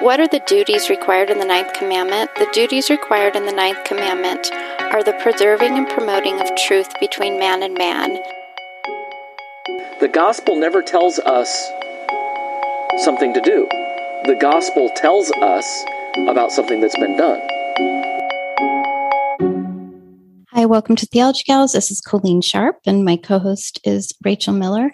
What are the duties required in the ninth commandment? The duties required in the ninth commandment are the preserving and promoting of truth between man and man. The gospel never tells us something to do. The gospel tells us about something that's been done. Hi, welcome to Theology Gals. This is Colleen Sharp, and my co host is Rachel Miller.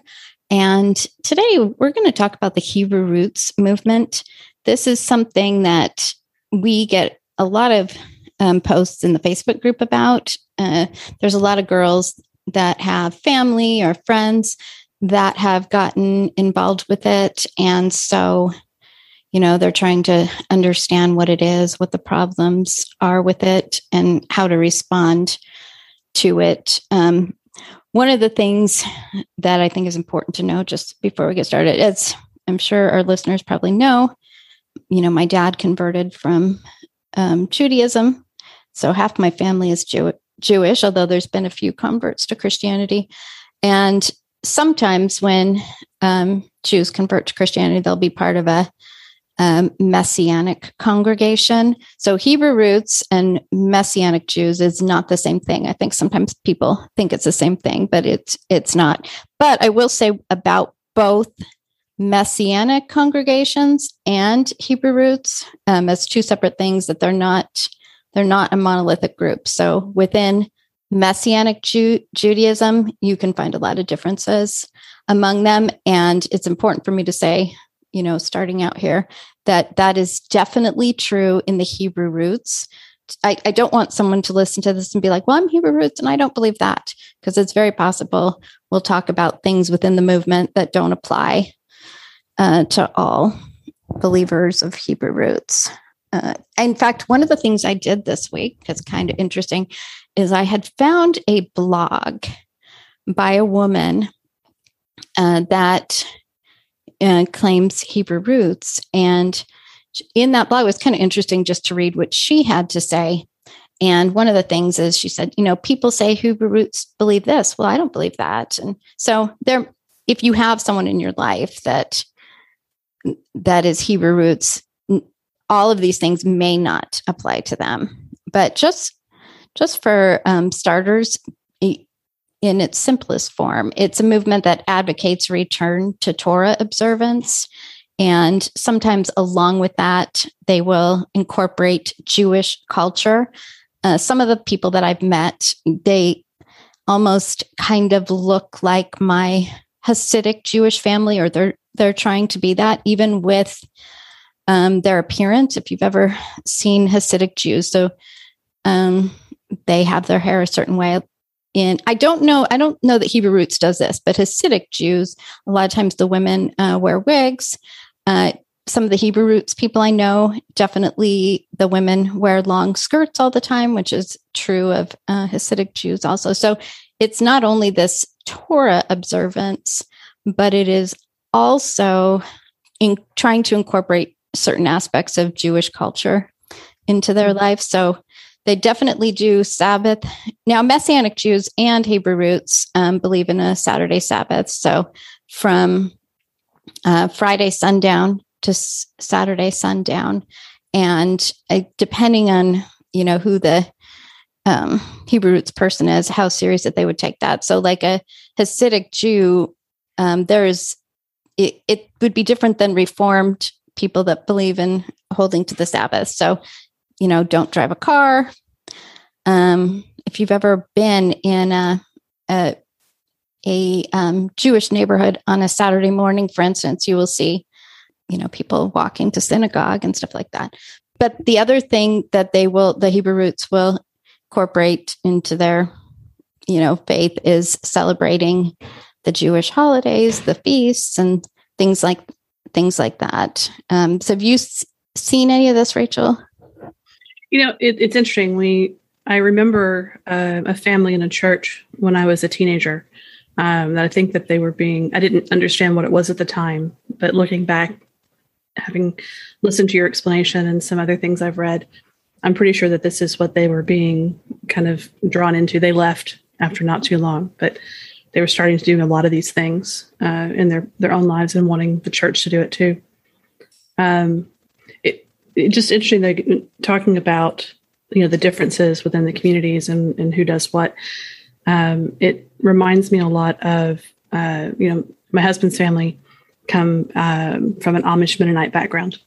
And today we're going to talk about the Hebrew Roots movement this is something that we get a lot of um, posts in the Facebook group about. Uh, there's a lot of girls that have family or friends that have gotten involved with it. And so, you know, they're trying to understand what it is, what the problems are with it, and how to respond to it. Um, one of the things that I think is important to know just before we get started is I'm sure our listeners probably know you know, my dad converted from um, Judaism. So half my family is Jew- Jewish, although there's been a few converts to Christianity. And sometimes when um, Jews convert to Christianity, they'll be part of a um, messianic congregation. So Hebrew roots and messianic Jews is not the same thing. I think sometimes people think it's the same thing, but it's it's not. But I will say about both messianic congregations and Hebrew roots um, as two separate things that they're not they're not a monolithic group. So within messianic Ju- Judaism, you can find a lot of differences among them, and it's important for me to say, you know, starting out here, that that is definitely true in the Hebrew roots. I, I, don't want someone to listen to this and be like, well, I'm Hebrew roots and I don't believe that, because it's very possible we'll talk about things within the movement that don't apply uh, to all believers of Hebrew roots. Uh, in fact, one of the things I did this week, that's kind of interesting, is I had found a blog by a woman uh, that uh, claims Hebrew roots. And in that blog, it was kind of interesting just to read what she had to say. And one of the things is she said, you know, people say Hebrew roots believe this. Well, I don't believe that. And so there, if you have someone in your life that that is Hebrew roots, all of these things may not apply to them. But just just for um, starters, in its simplest form, it's a movement that advocates return to Torah observance. And sometimes, along with that, they will incorporate Jewish culture. Uh, some of the people that I've met, they almost kind of look like my Hasidic Jewish family, or they're they're trying to be that, even with um, their appearance. If you've ever seen Hasidic Jews, so um, they have their hair a certain way. And I don't know, I don't know that Hebrew Roots does this, but Hasidic Jews, a lot of times the women uh, wear wigs. Uh, some of the Hebrew Roots people I know, definitely the women wear long skirts all the time, which is true of uh, Hasidic Jews also. So it's not only this Torah observance, but it is also in trying to incorporate certain aspects of Jewish culture into their mm-hmm. life. So they definitely do Sabbath. Now, Messianic Jews and Hebrew roots um, believe in a Saturday Sabbath. So from uh, Friday sundown to s- Saturday sundown, and uh, depending on you know who the um, Hebrew roots person is, how serious that they would take that. So, like a Hasidic Jew, um, there's it, it would be different than Reformed people that believe in holding to the Sabbath. So, you know, don't drive a car. Um, if you've ever been in a, a, a um, Jewish neighborhood on a Saturday morning, for instance, you will see, you know, people walking to synagogue and stuff like that. But the other thing that they will, the Hebrew roots will incorporate into their, you know, faith is celebrating the Jewish holidays, the feasts, and things like things like that. Um, so, have you s- seen any of this, Rachel? You know, it, it's interesting. We I remember uh, a family in a church when I was a teenager. Um, that I think that they were being. I didn't understand what it was at the time, but looking back, having listened to your explanation and some other things I've read, I'm pretty sure that this is what they were being kind of drawn into. They left after not too long, but they were starting to do a lot of these things uh, in their their own lives and wanting the church to do it too. Um, it, it just interesting like talking about you know the differences within the communities and and who does what. Um, it reminds me a lot of uh, you know my husband's family come um, from an Amish Mennonite background,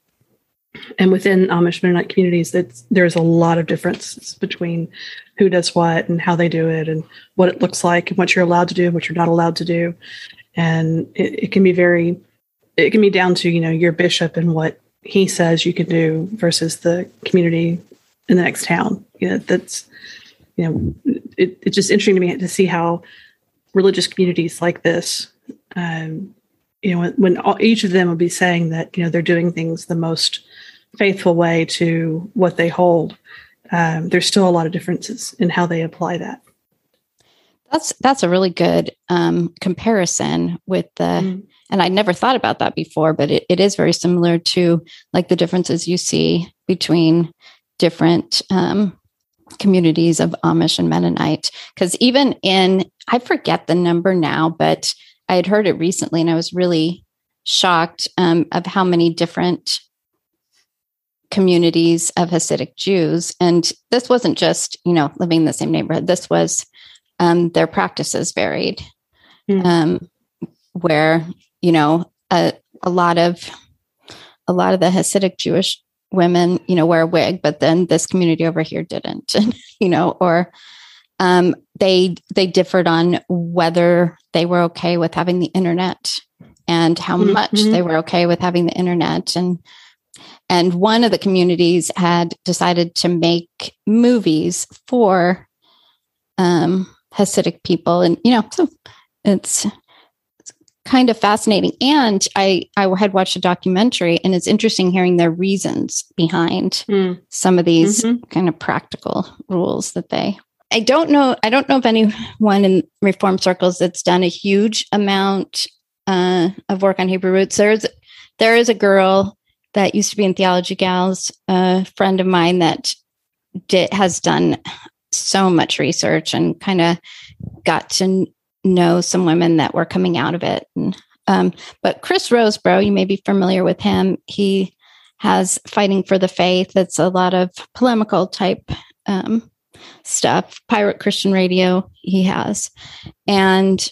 and within Amish Mennonite communities, that's there's a lot of differences between who does what and how they do it and what it looks like and what you're allowed to do and what you're not allowed to do, and it, it can be very it can be down to you know your bishop and what he says you can do versus the community in the next town. You know that's you know it, it's just interesting to me to see how religious communities like this um, you know when, when all, each of them will be saying that you know they're doing things the most faithful way to what they hold um, there's still a lot of differences in how they apply that That's that's a really good um, comparison with the. Mm. And I never thought about that before, but it, it is very similar to like the differences you see between different um, communities of Amish and Mennonite. Because even in, I forget the number now, but I had heard it recently and I was really shocked um, of how many different communities of Hasidic Jews. And this wasn't just, you know, living in the same neighborhood. This was um, their practices varied, Mm. um, where you know a, a lot of a lot of the Hasidic Jewish women, you know, wear a wig, but then this community over here didn't, you know, or um, they they differed on whether they were okay with having the internet and how Mhm. much they were okay with having the internet and and one of the communities had decided to make movies for um, Hasidic people, and you know, so it's, it's kind of fascinating. And I I had watched a documentary, and it's interesting hearing their reasons behind Mm. some of these Mhm. kind of practical rules that they. I don't know. I don't know of anyone in reform circles that's done a huge amount uh, of work on Hebrew roots. There's there is a girl that used to be in Theology Gals, a friend of mine that did, has done so much research and kind of got to know some women that were coming out of it. And, um, but Chris Rosebrough, you may be familiar with him. He has Fighting for the Faith. It's a lot of polemical type um, stuff. Pirate Christian Radio, he has. And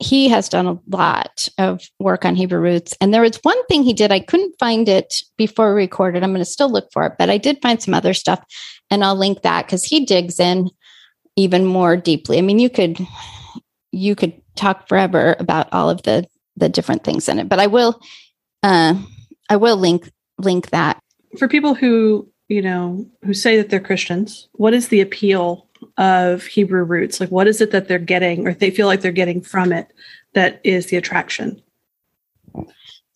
he has done a lot of work on Hebrew roots. And there was one thing he did, I couldn't find it before we recorded. I'm going to still look for it, but I did find some other stuff and I'll link that because he digs in even more deeply. I mean, you could you could talk forever about all of the the different things in it, but I will uh I will link link that. for people who you know who say that they're christians what is the appeal of hebrew roots like what is it that they're getting or they feel like they're getting from it that is the attraction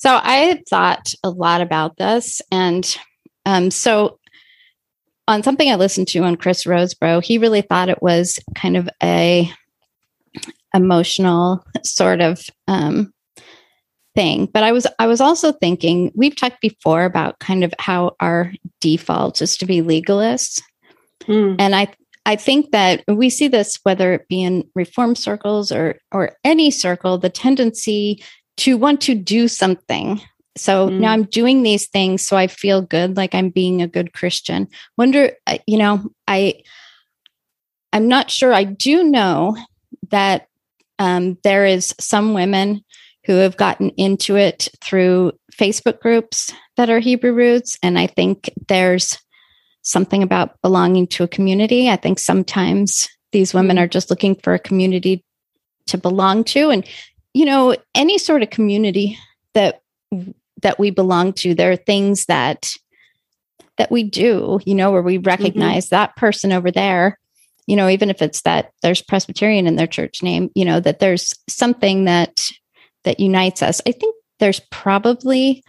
So I thought a lot about this. And um, so on something I listened to on Chris Rosebrough, he really thought it was kind of a emotional sort of um, thing. But I was I was also thinking we've talked before about kind of how our default is to be legalists. Mm. And I I think that we see this whether it be in reform circles or or any circle, the tendency to want to do something. So mm. now I'm doing these things so I feel good like I'm being a good Christian. Wonder uh, you know, I I'm not sure I do know that um, there is some women who have gotten into it through Facebook groups that are Hebrew roots and I think there's something about belonging to a community. I think sometimes these women are just looking for a community to belong to and you know any sort of community that that we belong to there are things that that we do you know where we mm-hmm. recognize mm-hmm. that person over there you know even if it's that there's presbyterian in their church name you know that there's something that that unites us i think there's probably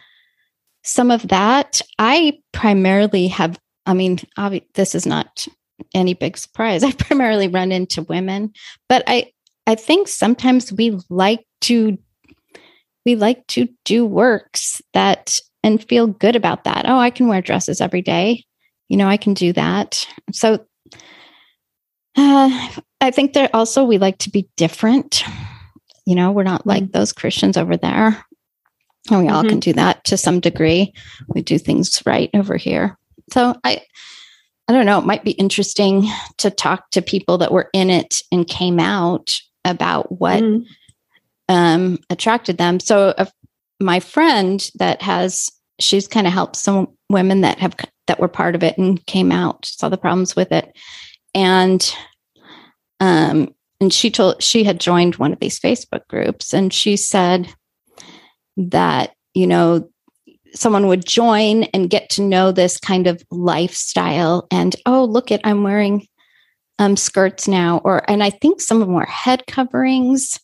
some of that i primarily have I mean, obvi- this is not any big surprise. I primarily run into women, but I I think sometimes we like to we like to do works that and feel good about that. Oh, I can wear dresses every day. You know, I can do that. So uh, I think that also we like to be different. You know, we're not like mm-hmm. those Christians over there. And we all mm-hmm. can do that to some degree. We do things right over here. So I I don't know, it might be interesting to talk to people that were in it and came out about what mm. um, attracted them. So uh, my friend that has she's kind of helped some women that have that were part of it and came out, saw the problems with it. And um and she told she had joined one of these Facebook groups and she said that you know someone would join and get to know this kind of lifestyle and oh look at i'm wearing um, skirts now or and i think some of them were head coverings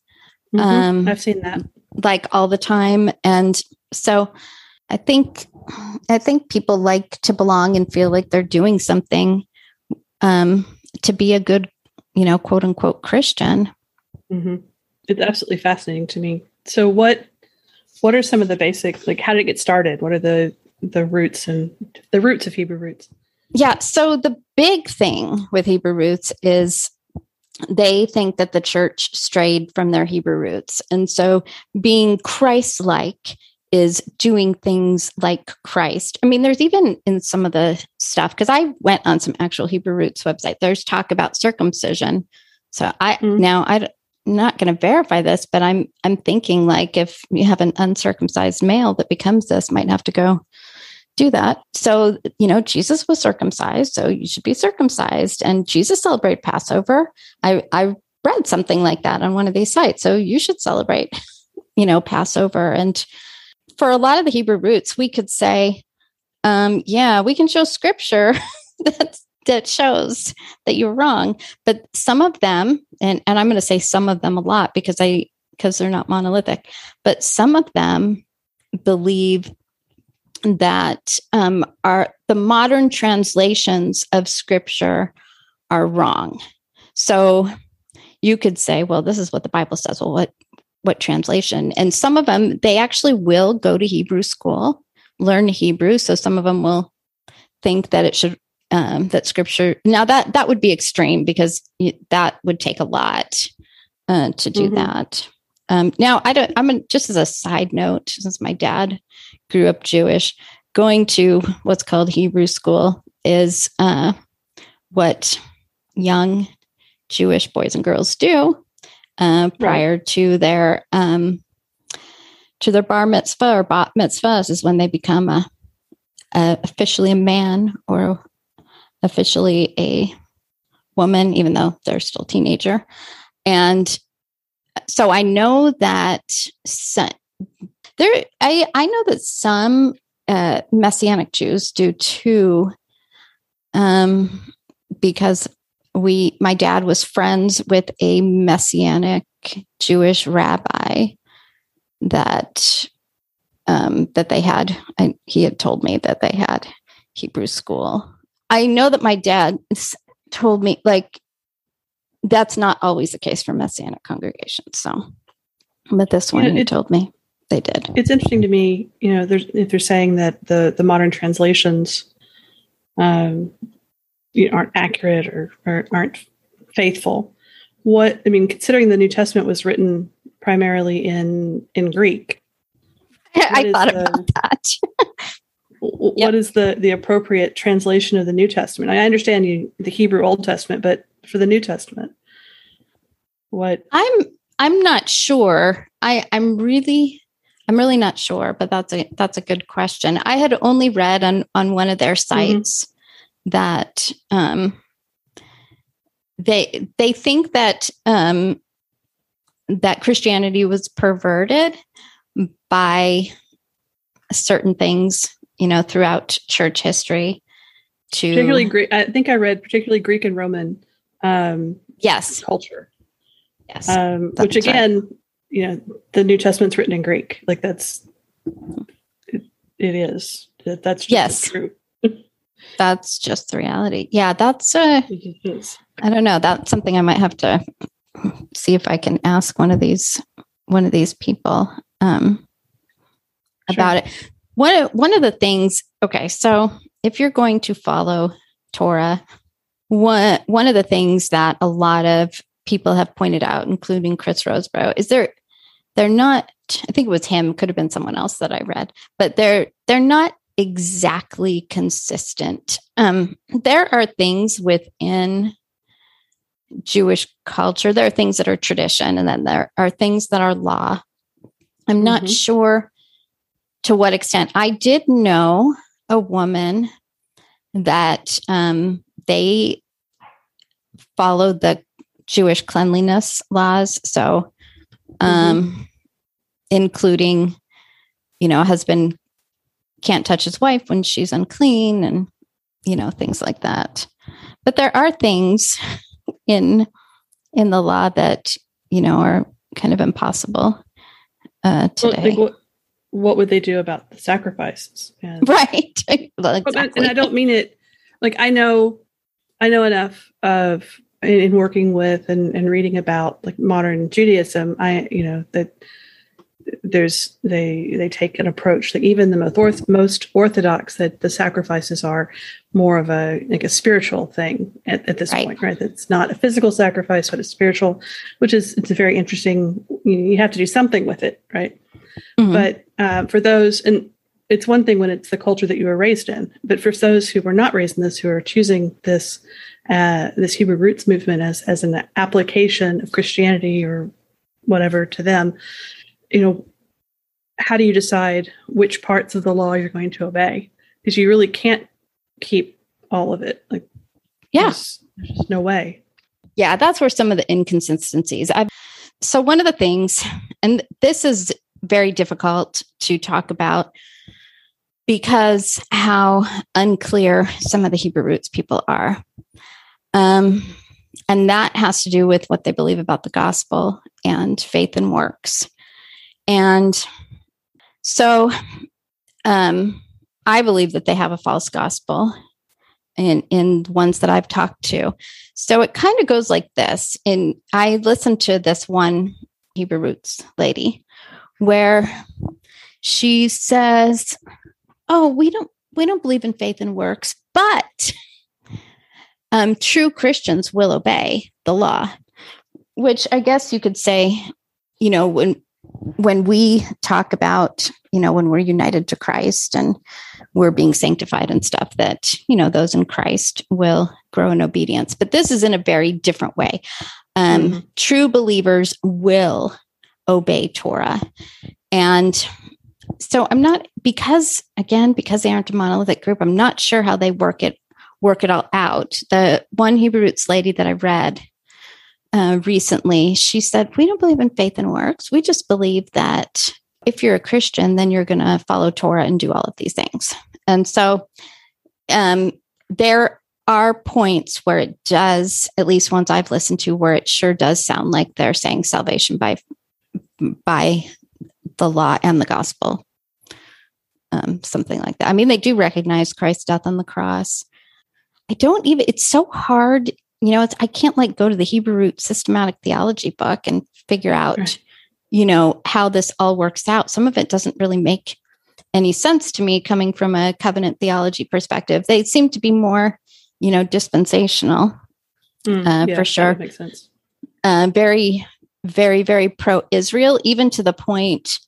mm-hmm. um, i've seen that like all the time and so i think i think people like to belong and feel like they're doing something um, to be a good you know quote unquote christian. Mm-hmm. it's absolutely fascinating to me. So what what are some of the basics? like how did it get started? What are the the roots and the roots of hebrew roots? Yeah so the big thing with hebrew roots is they think that the church strayed from their hebrew roots. And so being christ-like is doing things like christ i mean there's even in some of the stuff because i went on some actual hebrew roots website there's talk about circumcision so i mm-hmm. now I'm not going to verify this, but I'm I'm thinking like if you have an uncircumcised male that becomes this, might have to go do that. So, you know, Jesus was circumcised, so you should be circumcised. And Jesus celebrated Passover. I I read something like that on one of these sites. So you should celebrate, you know, Passover. And for a lot of the Hebrew roots, we could say, um, yeah, we can show scripture that's that shows that you're wrong. But some of them, and, and I'm going to say some of them a lot because I because they're not monolithic, but some of them believe that um, are the modern translations of scripture are wrong. So you could say, well, this is what the Bible says. Well, what what translation? And some of them, they actually will go to Hebrew school, learn Hebrew. So some of them will think that it should um, that scripture now that that would be extreme because that would take a lot uh, to do mm-hmm. that um, now i don't i'm a, just as a side note since my dad grew up jewish going to what's called hebrew school is uh, what young jewish boys and girls do uh, prior right. to their um, to their bar mitzvah or bat mitzvahs is when they become a, a officially a man or officially a woman, even though they're still teenager. And so I know that some, there, I, I know that some uh, Messianic Jews do too, um, because we, my dad was friends with a Messianic Jewish rabbi that um, that they had. I, he had told me that they had Hebrew school I know that my dad told me like that's not always the case for messianic congregations. So, but this one you know, he told me they did. It's interesting to me, you know, there's, if they're saying that the the modern translations um, you know, aren't accurate or, or aren't faithful. What I mean, considering the New Testament was written primarily in in Greek, I thought the, about that. what yep. is the the appropriate translation of the New Testament? I understand you the Hebrew Old Testament, but for the New Testament, what I'm I'm not sure. I I'm really I'm really not sure, but that's a that's a good question. I had only read on on one of their mm-hmm. sites mm-hmm. That um, they they think that um, that Christianity was perverted by certain things, you know, throughout church history. To particularly Greek, I think I read particularly Greek and Roman. Um, yes, culture. Yes, um, which again, right. you know, the New Testament's written in Greek. Like that's it, it is. That's yes. true. That's just the reality. Yeah, that's uh I don't know. That's something I might have to see if I can ask one of these one of these people um, sure. about it. One of, one of the things. Okay, so if you're going to follow Torah, one one of the things that a lot of people have pointed out, including Chris Rosebrough, is they're they're not. I think it was him. Could have been someone else that I read, but they're they're not exactly consistent. Um, there are things within Jewish culture. There are things that are tradition, and then there are things that are law. I'm not mm-hmm. sure to what extent. I did know a woman that um, they followed the Jewish cleanliness laws. So, um, mm-hmm. including, you know, husband can't touch his wife when she's unclean and, you know, things like that. But there are things in in the law that you know are kind of impossible uh, today. What, what, would they do about the sacrifices? And, right. well, exactly. And I don't mean it like I know I know enough of in, in working with and, and reading about like modern Judaism. I you know that there's they they take an approach that even the most, orth, most orthodox that the sacrifices are more of a like a spiritual thing at, at this right. point right it's not a physical sacrifice but a spiritual which is it's a very interesting you, you have to do something with it right mm-hmm. but uh, for those and it's one thing when it's the culture that you were raised in but for those who were not raised in this who are choosing this uh, this hebrew roots movement as as an application of christianity or whatever to them you know, how do you decide which parts of the law you're going to obey? Because you really can't keep all of it. Like, yeah, there's, there's just no way. Yeah, that's where some of the inconsistencies. I've, so one of the things, and this is very difficult to talk about because how unclear some of the Hebrew roots people are. Um, and that has to do with what they believe about the gospel and faith and works. And so um, I believe that they have a false gospel in, in ones that I've talked to. So it kind of goes like this. And I listened to this one Hebrew roots lady where she says, Oh, we don't we don't believe in faith and works, but um, true Christians will obey the law, which I guess you could say, you know, when when we talk about, you know, when we're united to Christ and we're being sanctified and stuff, that, you know, those in Christ will grow in obedience. But this is in a very different way. Um, mm-hmm. True believers will obey Torah. And so I'm not, because again, because they aren't a monolithic group, I'm not sure how they work it work it all out. The one Hebrew roots lady that I read uh, recently, she said, We don't believe in faith and works. We just believe that if you're a Christian, then you're going to follow Torah and do all of these things. And so um, there are points where it does, at least ones I've listened to, where it sure does sound like they're saying salvation by by the law and the gospel. Um, something like that. I mean, they do recognize Christ's death on the cross. I don't even, it's so hard you know, it's I can't like go to the Hebrew root systematic theology book and figure out, right. you know, how this all works out. Some of it doesn't really make any sense to me coming from a covenant theology perspective. They seem to be more you know, dispensational Mm, uh, yeah, for sure. Makes sense. uh, very, very, very pro Israel, even to the point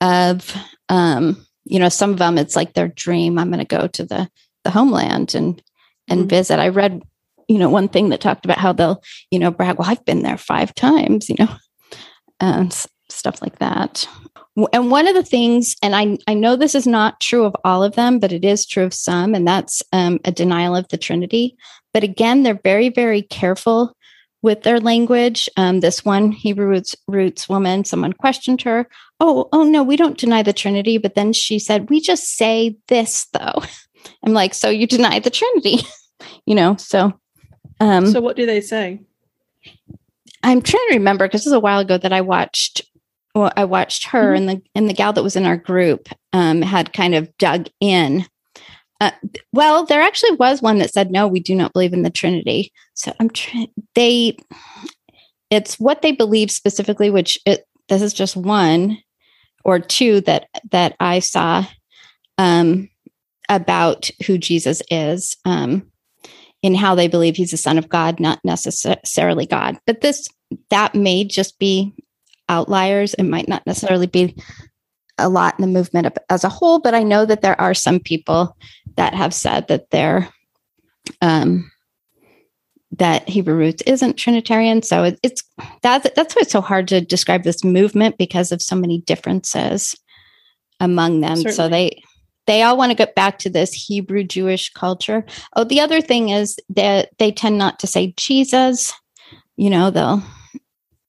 of, um, you know, some of them, it's like their dream. I'm going to go to the, the homeland and, and Mhm. visit. I read, you know, one thing that talked about how they'll, you know, brag, well, I've been there five times, you know, and stuff like that. And one of the things, and I, I know this is not true of all of them, but it is true of some, and that's um, a denial of the Trinity. But again, they're very, very careful with their language. Um, this one Hebrew roots, roots woman, someone questioned her. Oh, oh no, we don't deny the Trinity. But then she said, we just say this though. I'm like, so you deny the Trinity, you know? So, um, so what do they say? I'm trying to remember because this was a while ago that I watched. Well, I watched her Mhm. and the and the gal that was in our group um, had kind of dug in. Uh, well, there actually was one that said no, we do not believe in the Trinity. So I'm trying. They, it's what they believe specifically. Which it this is just one or two that that I saw um, about who Jesus is. Um, in how they believe he's the son of God, not necessarily God. But this that may just be outliers. It might not necessarily be a lot in the movement as a whole. But I know that there are some people that have said that they're um, that Hebrew roots isn't Trinitarian. So it, it's that's that's why it's so hard to describe this movement because of so many differences among them. So they they all want to get back to this Hebrew Jewish culture. Oh, the other thing is that they tend not to say Jesus. You know, they'll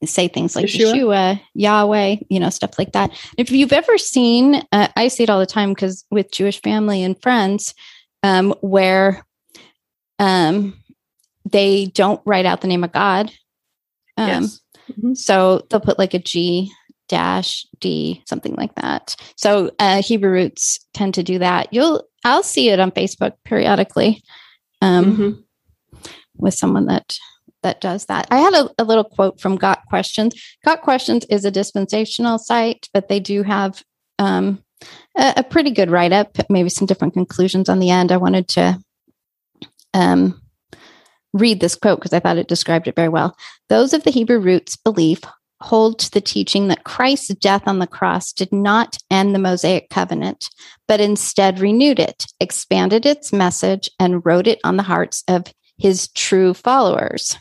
say things like Yeshua? Yeshua, Yahweh, you know, stuff like that. If you've ever seen, uh, I see it all the time because with Jewish family and friends, um, where um, they don't write out the name of God. Um, yes. Mhm. so they'll put like a G dash D, something like that. So uh, Hebrew roots tend to do that. You'll, I'll see it on Facebook periodically um, Mhm. with someone that that does that. I had a, a little quote from Got Questions. Got Questions is a dispensational site, but they do have um, a, a pretty good write up, maybe some different conclusions on the end. I wanted to um, read this quote because I thought it described it very well. Those of the Hebrew roots belief hold to the teaching that Christ's death on the cross did not end the Mosaic covenant, but instead renewed it, expanded its message, and wrote it on the hearts of his true followers.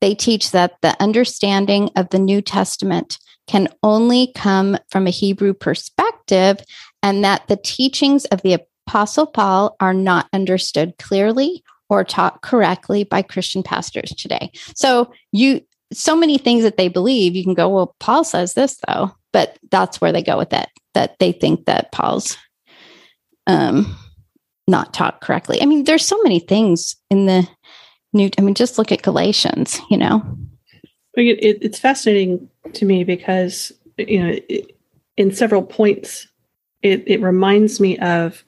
They teach that the understanding of the New Testament can only come from a Hebrew perspective, and that the teachings of the Apostle Paul are not understood clearly or taught correctly by Christian pastors today. So you so many things that they believe, you can go, well, Paul says this though, but that's where they go with it, that they think that Paul's um not taught correctly. I mean, there's so many things in the new I mean, just look at Galatians, you know. It, it, it's fascinating to me because you know, it, in several points, it, it reminds me of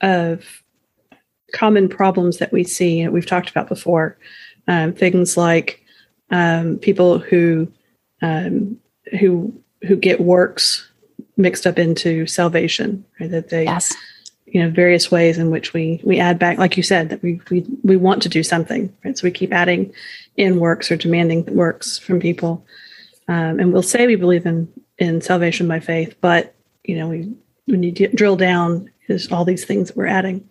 of common problems that we see and we've talked about before. Um, things like um, people who um, who who get works mixed up into salvation, right? That they Yes. you know various ways in which we we add back like you said that we we we want to do something right so we keep adding in works or demanding works from people um, and we'll say we believe in in salvation by faith but you know we when you d- drill down is all these things that we're adding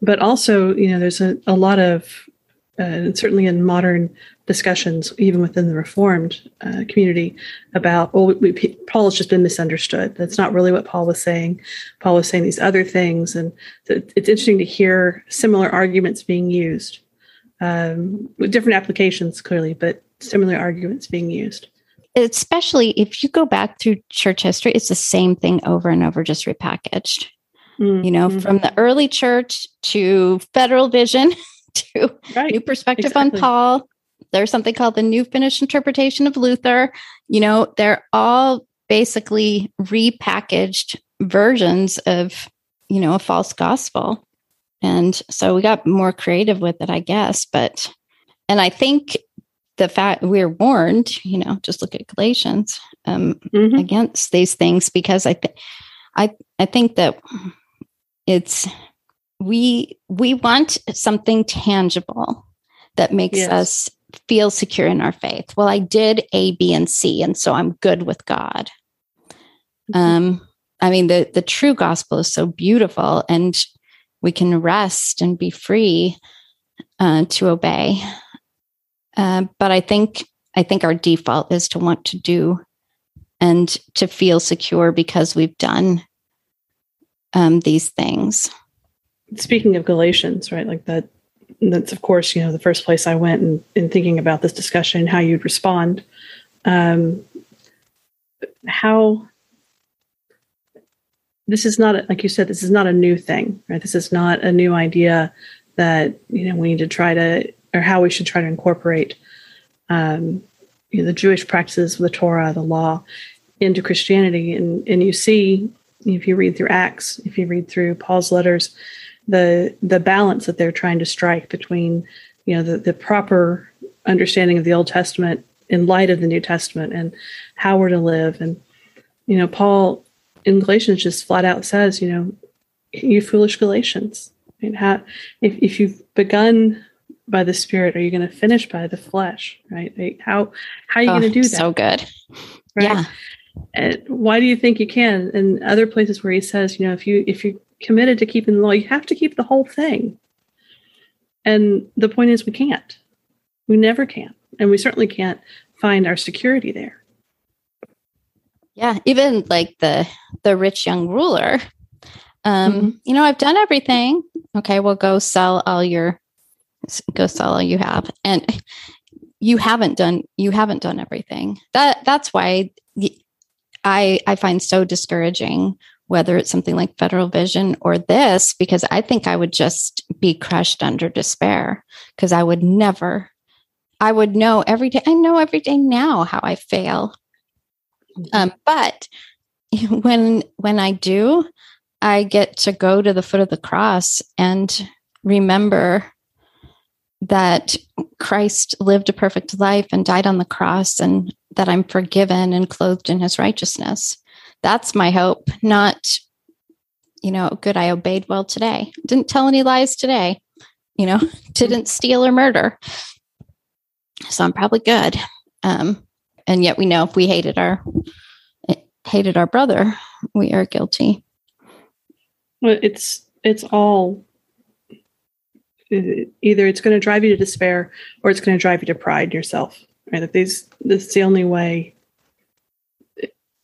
but also you know there's a, a lot of uh, certainly in modern discussions even within the reformed uh, community about well we, we, paul has just been misunderstood. That's not really what paul was saying. Paul was saying these other things and so it's interesting to hear similar arguments being used. Um, with different applications clearly but similar arguments being used. Especially if you go back through church history, it's the same thing over and over, just repackaged. Mm, You know, from the early church to federal vision to right new perspective exactly. on Paul. There's something called the New Finnish Interpretation of Luther. You know, they're all basically repackaged versions of, you know, a false gospel. And so we got more creative with it, I guess. But, and I think the fact we're warned, you know, just look at Galatians um, Mhm. against these things because I think, I, I think that it's we we want something tangible that makes Yes. us feel secure in our faith. Well, I did A, B, and C, and so I'm good with God. Um, I mean, the the true gospel is so beautiful, and we can rest and be free uh, to obey. Uh, but I think I think our default is to want to do and to feel secure because we've done um, these things. Speaking of Galatians, right? Like that, that's of course, you know, the first place I went in, in thinking about this discussion, how you'd respond. Um, how this is not, like you said, this is not a new thing, right? This is not a new idea that, you know, we need to try to, or how we should try to incorporate, um, you know, the Jewish practices, of the Torah, the law into Christianity. And, and you see, if you read through Acts, if you read through Paul's letters, the the balance that they're trying to strike between you know the, the proper understanding of the Old Testament in light of the New Testament and how we're to live and you know Paul in Galatians just flat out says you know you foolish Galatians I mean, how if, if you've begun by the Spirit are you going to finish by the flesh right Like, how how are you Oh, going to do that So good. right? Yeah. And why do you think you can? And other places where he says, you know, if you if you're committed to keeping the law, you have to keep the whole thing. And the point is, we can't. We never can, and we certainly can't find our security there. Yeah, even like the the rich young ruler. Um, Mm-hmm. you know, I've done everything. Okay, well go sell all your go sell all you have. And you haven't done you haven't done everything. That that's why I I find so discouraging whether it's something like federal vision or this because I think I would just be crushed under despair because I would never I would know every day I know every day now how I fail um, but when when I do, I get to go to the foot of the cross and remember that Christ lived a perfect life and died on the cross, and that I'm forgiven and clothed in His righteousness. That's my hope. Not, you know, good. I obeyed well today. Didn't tell any lies today. You know, didn't steal or murder. So I'm probably good. Um, and yet we know if we hated our hated our brother we are guilty Well, it's it's all either it's going to drive you to despair or it's going to drive you to pride yourself. Right? That these this is the only way.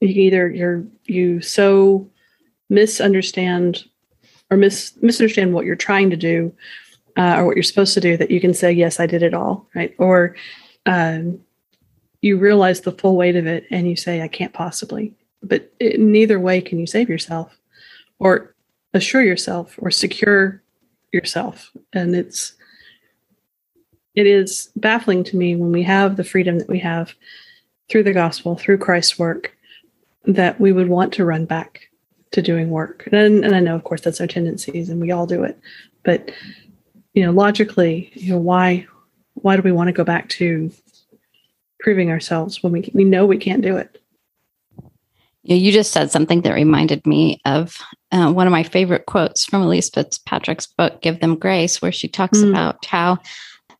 You either you're you so misunderstand or mis misunderstand what you're trying to do uh, or what you're supposed to do that you can say yes I did it all right or um, you realize the full weight of it and you say I can't possibly. But in neither way can you save yourself or assure yourself or secure yourself and it's it is baffling to me when we have the freedom that we have through the gospel through christ's work that we would want to run back to doing work. And, and i know of course that's our tendencies and we all do it. But you know logically you know why why do we want to go back to proving ourselves when we we know we can't do it? You you just said something that reminded me of uh, one of my favorite quotes from elyse fitzpatrick's book give them grace where she talks Mm. about how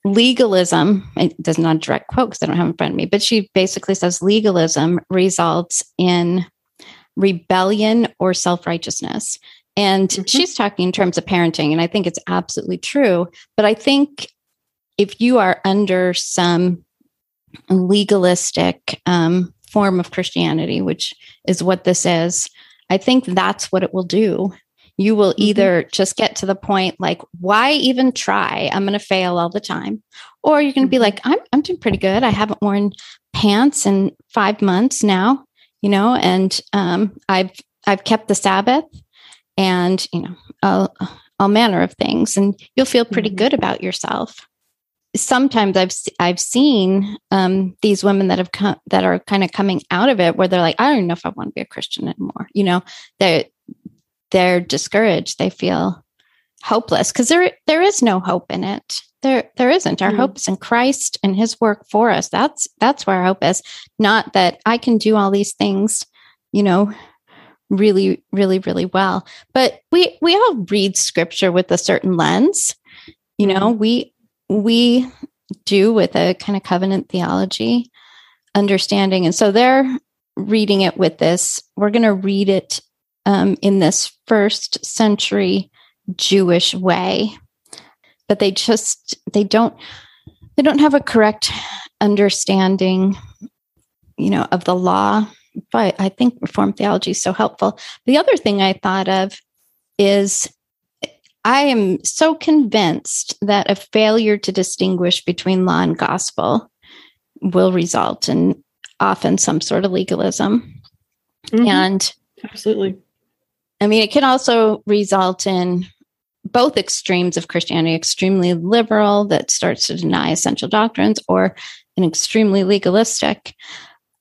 legalism it does not a direct quote because i don't have it in front of me but she basically says legalism results in rebellion or self-righteousness and Mhm. she's talking in terms of parenting and i think it's absolutely true but i think if you are under some legalistic um, form of christianity which is what this is i think that's what it will do you will Mhm. either just get to the point like why even try i'm going to fail all the time or you're going to be Mhm. like I'm, I'm doing pretty good i haven't worn pants in five months now you know and um, i've i've kept the sabbath and you know all, all manner of things and you'll feel pretty Mhm. good about yourself sometimes i've i've seen um, these women that have come that are kind of coming out of it where they're like i don't even know if i want to be a christian anymore you know they're they're discouraged they feel hopeless because there there is no hope in it there there isn't our Mm. hope is in christ and his work for us that's that's where our hope is not that i can do all these things you know really, really, really well. But we we all read scripture with a certain lens. You know, we we do with a kind of covenant theology understanding. And so they're reading it with this. We're going to read it um, in this first century Jewish way, but they just they don't they don't have a correct understanding, you know, of the law. But I think Reformed theology is so helpful. The other thing I thought of is I am so convinced that a failure to distinguish between law and gospel will result in often some sort of legalism. Mm-hmm. And absolutely. I mean, it can also result in both extremes of Christianity extremely liberal that starts to deny essential doctrines, or an extremely legalistic.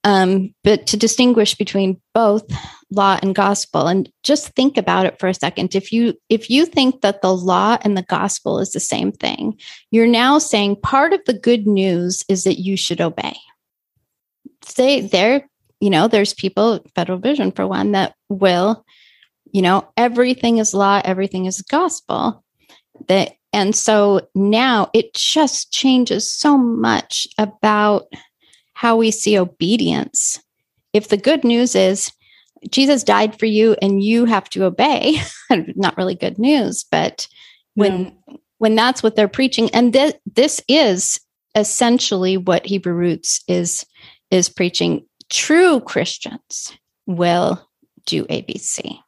Um, but to distinguish between both law and gospel and just think about it for a second if you if you think that the law and the gospel is the same thing you're now saying part of the good news is that you should obey say there you know there's people federal vision for one that will you know everything is law everything is gospel that and so now it just changes so much about how we see obedience if the good news is Jesus died for you and you have to obey. Not really good news, but when when that's what they're preaching and th- this is essentially what Hebrew Roots is is preaching. True Christians will do ABC.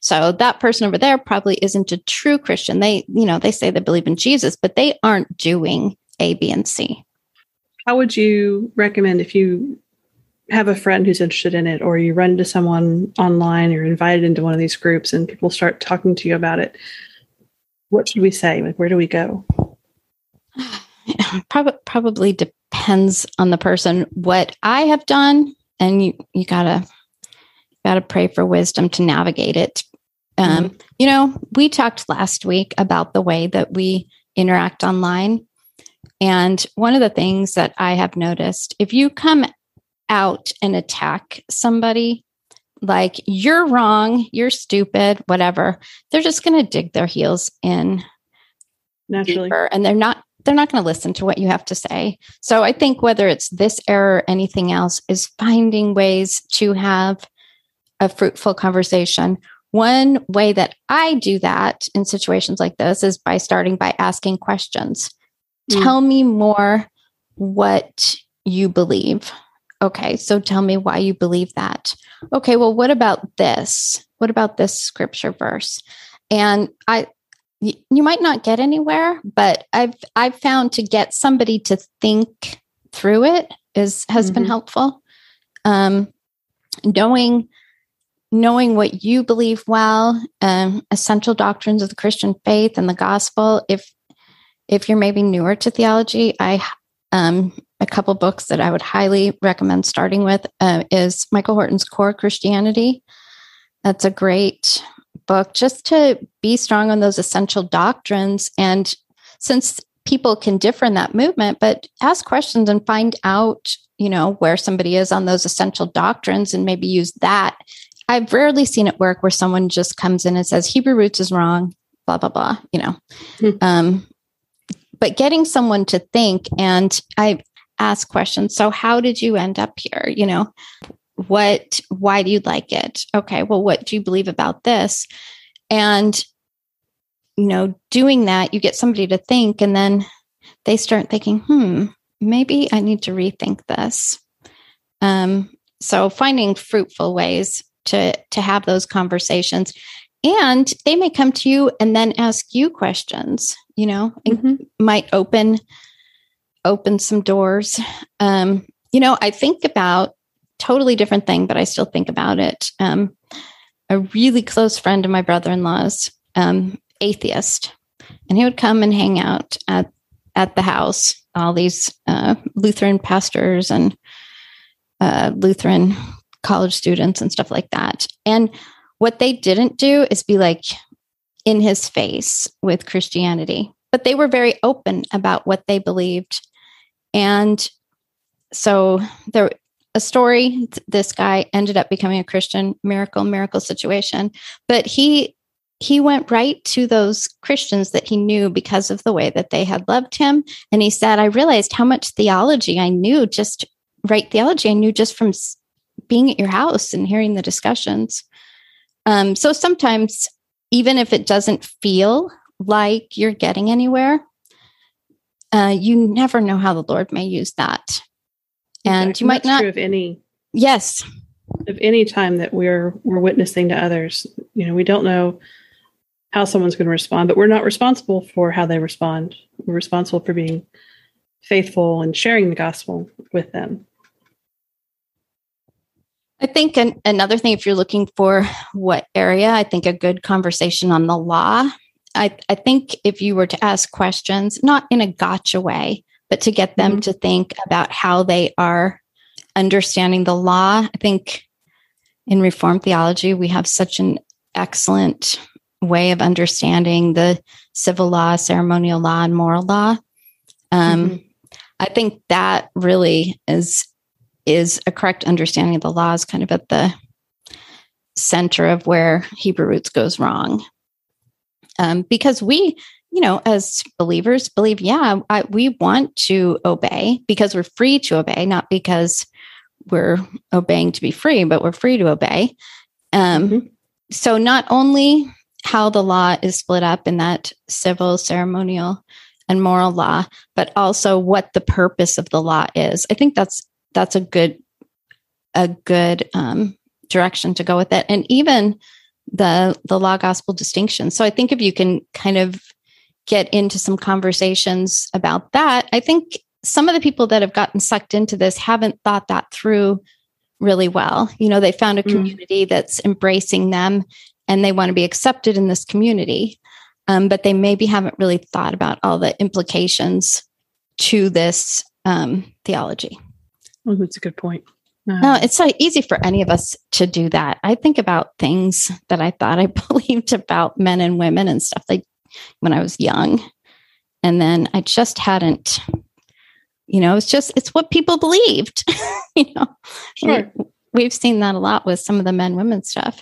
So that person over there probably isn't a true Christian. They, you know, they say they believe in Jesus, but they aren't doing A, B, and C. How would you recommend if you have a friend who's interested in it or you run into someone online you're invited into one of these groups and people start talking to you about it what should we say like where do we go probably probably depends on the person what i have done and you you gotta gotta pray for wisdom to navigate it um, mm-hmm. you know we talked last week about the way that we interact online and one of the things that i have noticed if you come out and attack somebody like you're wrong, you're stupid, whatever, they're just going to dig their heels in naturally deeper, and they're not they're not going to listen to what you have to say. So I think whether it's this error or anything else is finding ways to have a fruitful conversation. One way that I do that in situations like this is by starting by asking questions. Mm. Tell me more what you believe. Okay, so tell me why you believe that. Okay, well, what about this? What about this scripture verse? And I, you might not get anywhere, but I've I've found to get somebody to think through it is has mm-hmm. been helpful. Um, knowing knowing what you believe well, um, essential doctrines of the Christian faith and the gospel. If if you're maybe newer to theology, I um, a couple books that I would highly recommend starting with uh, is Michael Horton's Core Christianity. That's a great book just to be strong on those essential doctrines. And since people can differ in that movement, but ask questions and find out, you know, where somebody is on those essential doctrines and maybe use that. I've rarely seen it work where someone just comes in and says Hebrew roots is wrong, blah, blah, blah, you know. Hmm. Um, but getting someone to think and I ask questions. So how did you end up here? You know, what why do you like it? Okay, well what do you believe about this? And you know, doing that, you get somebody to think and then they start thinking, "Hmm, maybe I need to rethink this." Um so finding fruitful ways to to have those conversations. And they may come to you and then ask you questions you know mm-hmm. might open open some doors. Um, you know i think about totally different thing but i still think about it. Um, a really close friend of my brother-in-law's um, atheist. And he would come and hang out at at the house all these uh, lutheran pastors and uh, lutheran college students and stuff like that and what they didn't do is be like in his face with Christianity, but they were very open about what they believed. And so there a story. This guy ended up becoming a Christian miracle, miracle situation. But he he went right to those Christians that he knew because of the way that they had loved him. And he said, I realized how much theology I knew, just right theology I knew just from being at your house and hearing the discussions. Um, so sometimes, even if it doesn't feel like you're getting anywhere, uh, you never know how the Lord may use that. And exactly. you might not. True of any. Yes. Of any time that we're we're witnessing to others, you know, we don't know how someone's going to respond, but we're not responsible for how they respond. We're responsible for being faithful and sharing the gospel with them. I think an, another thing, if you're looking for what area, I think a good conversation on the law. I, I think if you were to ask questions, not in a gotcha way, but to get them mm-hmm. to think about how they are understanding the law, I think in Reformed theology, we have such an excellent way of understanding the civil law, ceremonial law, and moral law. Um, mm-hmm. I think that really is is a correct understanding of the law is kind of at the center of where Hebrew roots goes wrong. Um, because we, you know, as believers, believe, yeah, I, we want to obey because we're free to obey, not because we're obeying to be free, but we're free to obey. Um, mm-hmm. So, not only how the law is split up in that civil, ceremonial, and moral law, but also what the purpose of the law is. I think that's that's a good a good um, direction to go with it, and even the the law gospel distinction. So I think if you can kind of get into some conversations about that, I think some of the people that have gotten sucked into this haven't thought that through really well. You know, they found a mm. community mm. that's embracing them and they want to be accepted in this community. Um, but they maybe haven't really thought about all the implications to this um, theology. Well, that's a good point. no, it's so easy for any of us to do that. I think about things that I thought I believed about men and women and stuff like when I was young. And then I just hadn't, you know, it's just, it's what people believed, you know. Sure. We, have seen that a lot with some of the men women stuff.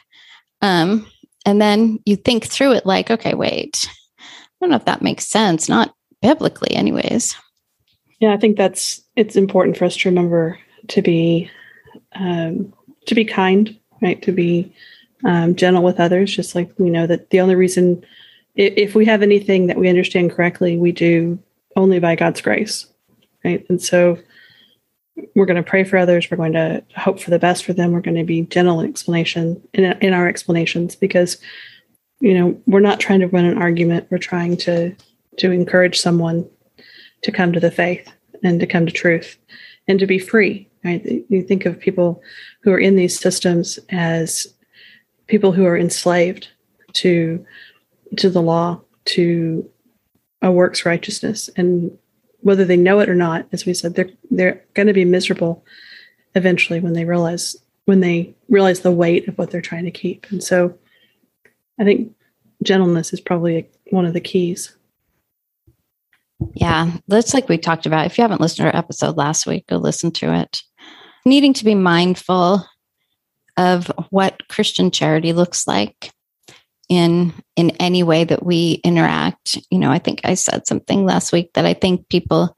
Um, and then you think through it like, okay, wait, I don't know if that makes sense, not biblically, anyways. Yeah, I think that's it's important for us to remember to be um, to be kind, right? To be um, gentle with others, just like we know that the only reason if, we have anything that we understand correctly, we do only by God's grace, right? And so we're going to pray for others. We're going to hope for the best for them. We're going to be gentle in explanation in, in our explanations because, you know, we're not trying to run an argument. We're trying to to encourage someone to come to the faith and to come to truth and to be free. Right? You think of people who are in these systems as people who are enslaved to to the law, to a works righteousness, and whether they know it or not, as we said, they're they're going to be miserable eventually when they realize when they realize the weight of what they're trying to keep. And so, I think gentleness is probably one of the keys. Yeah, that's like we talked about. If you haven't listened to our episode last week, go listen to it. Needing to be mindful of what Christian charity looks like in in any way that we interact you know i think i said something last week that i think people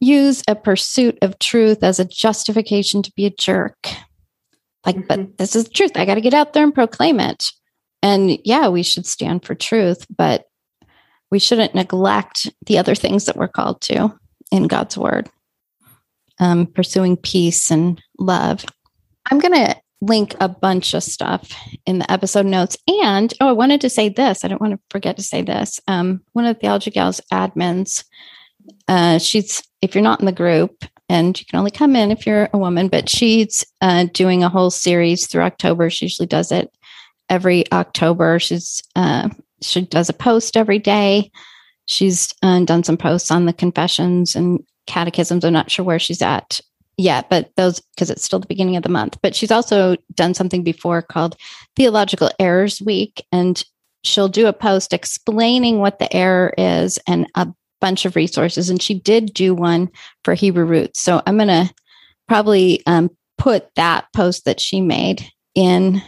use a pursuit of truth as a justification to be a jerk like mm-hmm. but this is the truth i got to get out there and proclaim it and yeah we should stand for truth but we shouldn't neglect the other things that we're called to in god's word um, pursuing peace and love i'm going to link a bunch of stuff in the episode notes. And oh, I wanted to say this. I don't want to forget to say this. Um, one of the Theology Gals admins, uh, she's if you're not in the group, and you can only come in if you're a woman, but she's uh, doing a whole series through October. She usually does it every October. She's uh, she does a post every day. She's uh, done some posts on the confessions and catechisms. I'm not sure where she's at yet, but those because it's still the beginning of the month. But she's also done something before called Theological Errors Week, and she'll do a post explaining what the error is and a bunch of resources. And she did do one for Hebrew roots. So I'm to probably um, put that post that she made in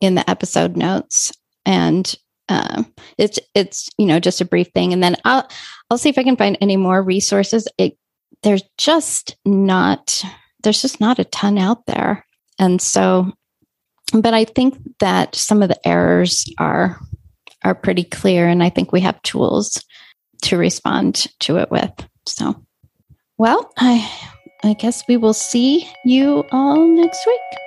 in the episode notes and um, it's it's you know just a brief thing. And then i'll i'll see if i can find any more resources. It there's just not there's just not a ton out there. And so but i think that some of the errors are are pretty clear and i think we have tools to respond to it with. So well i i guess we will see you all next week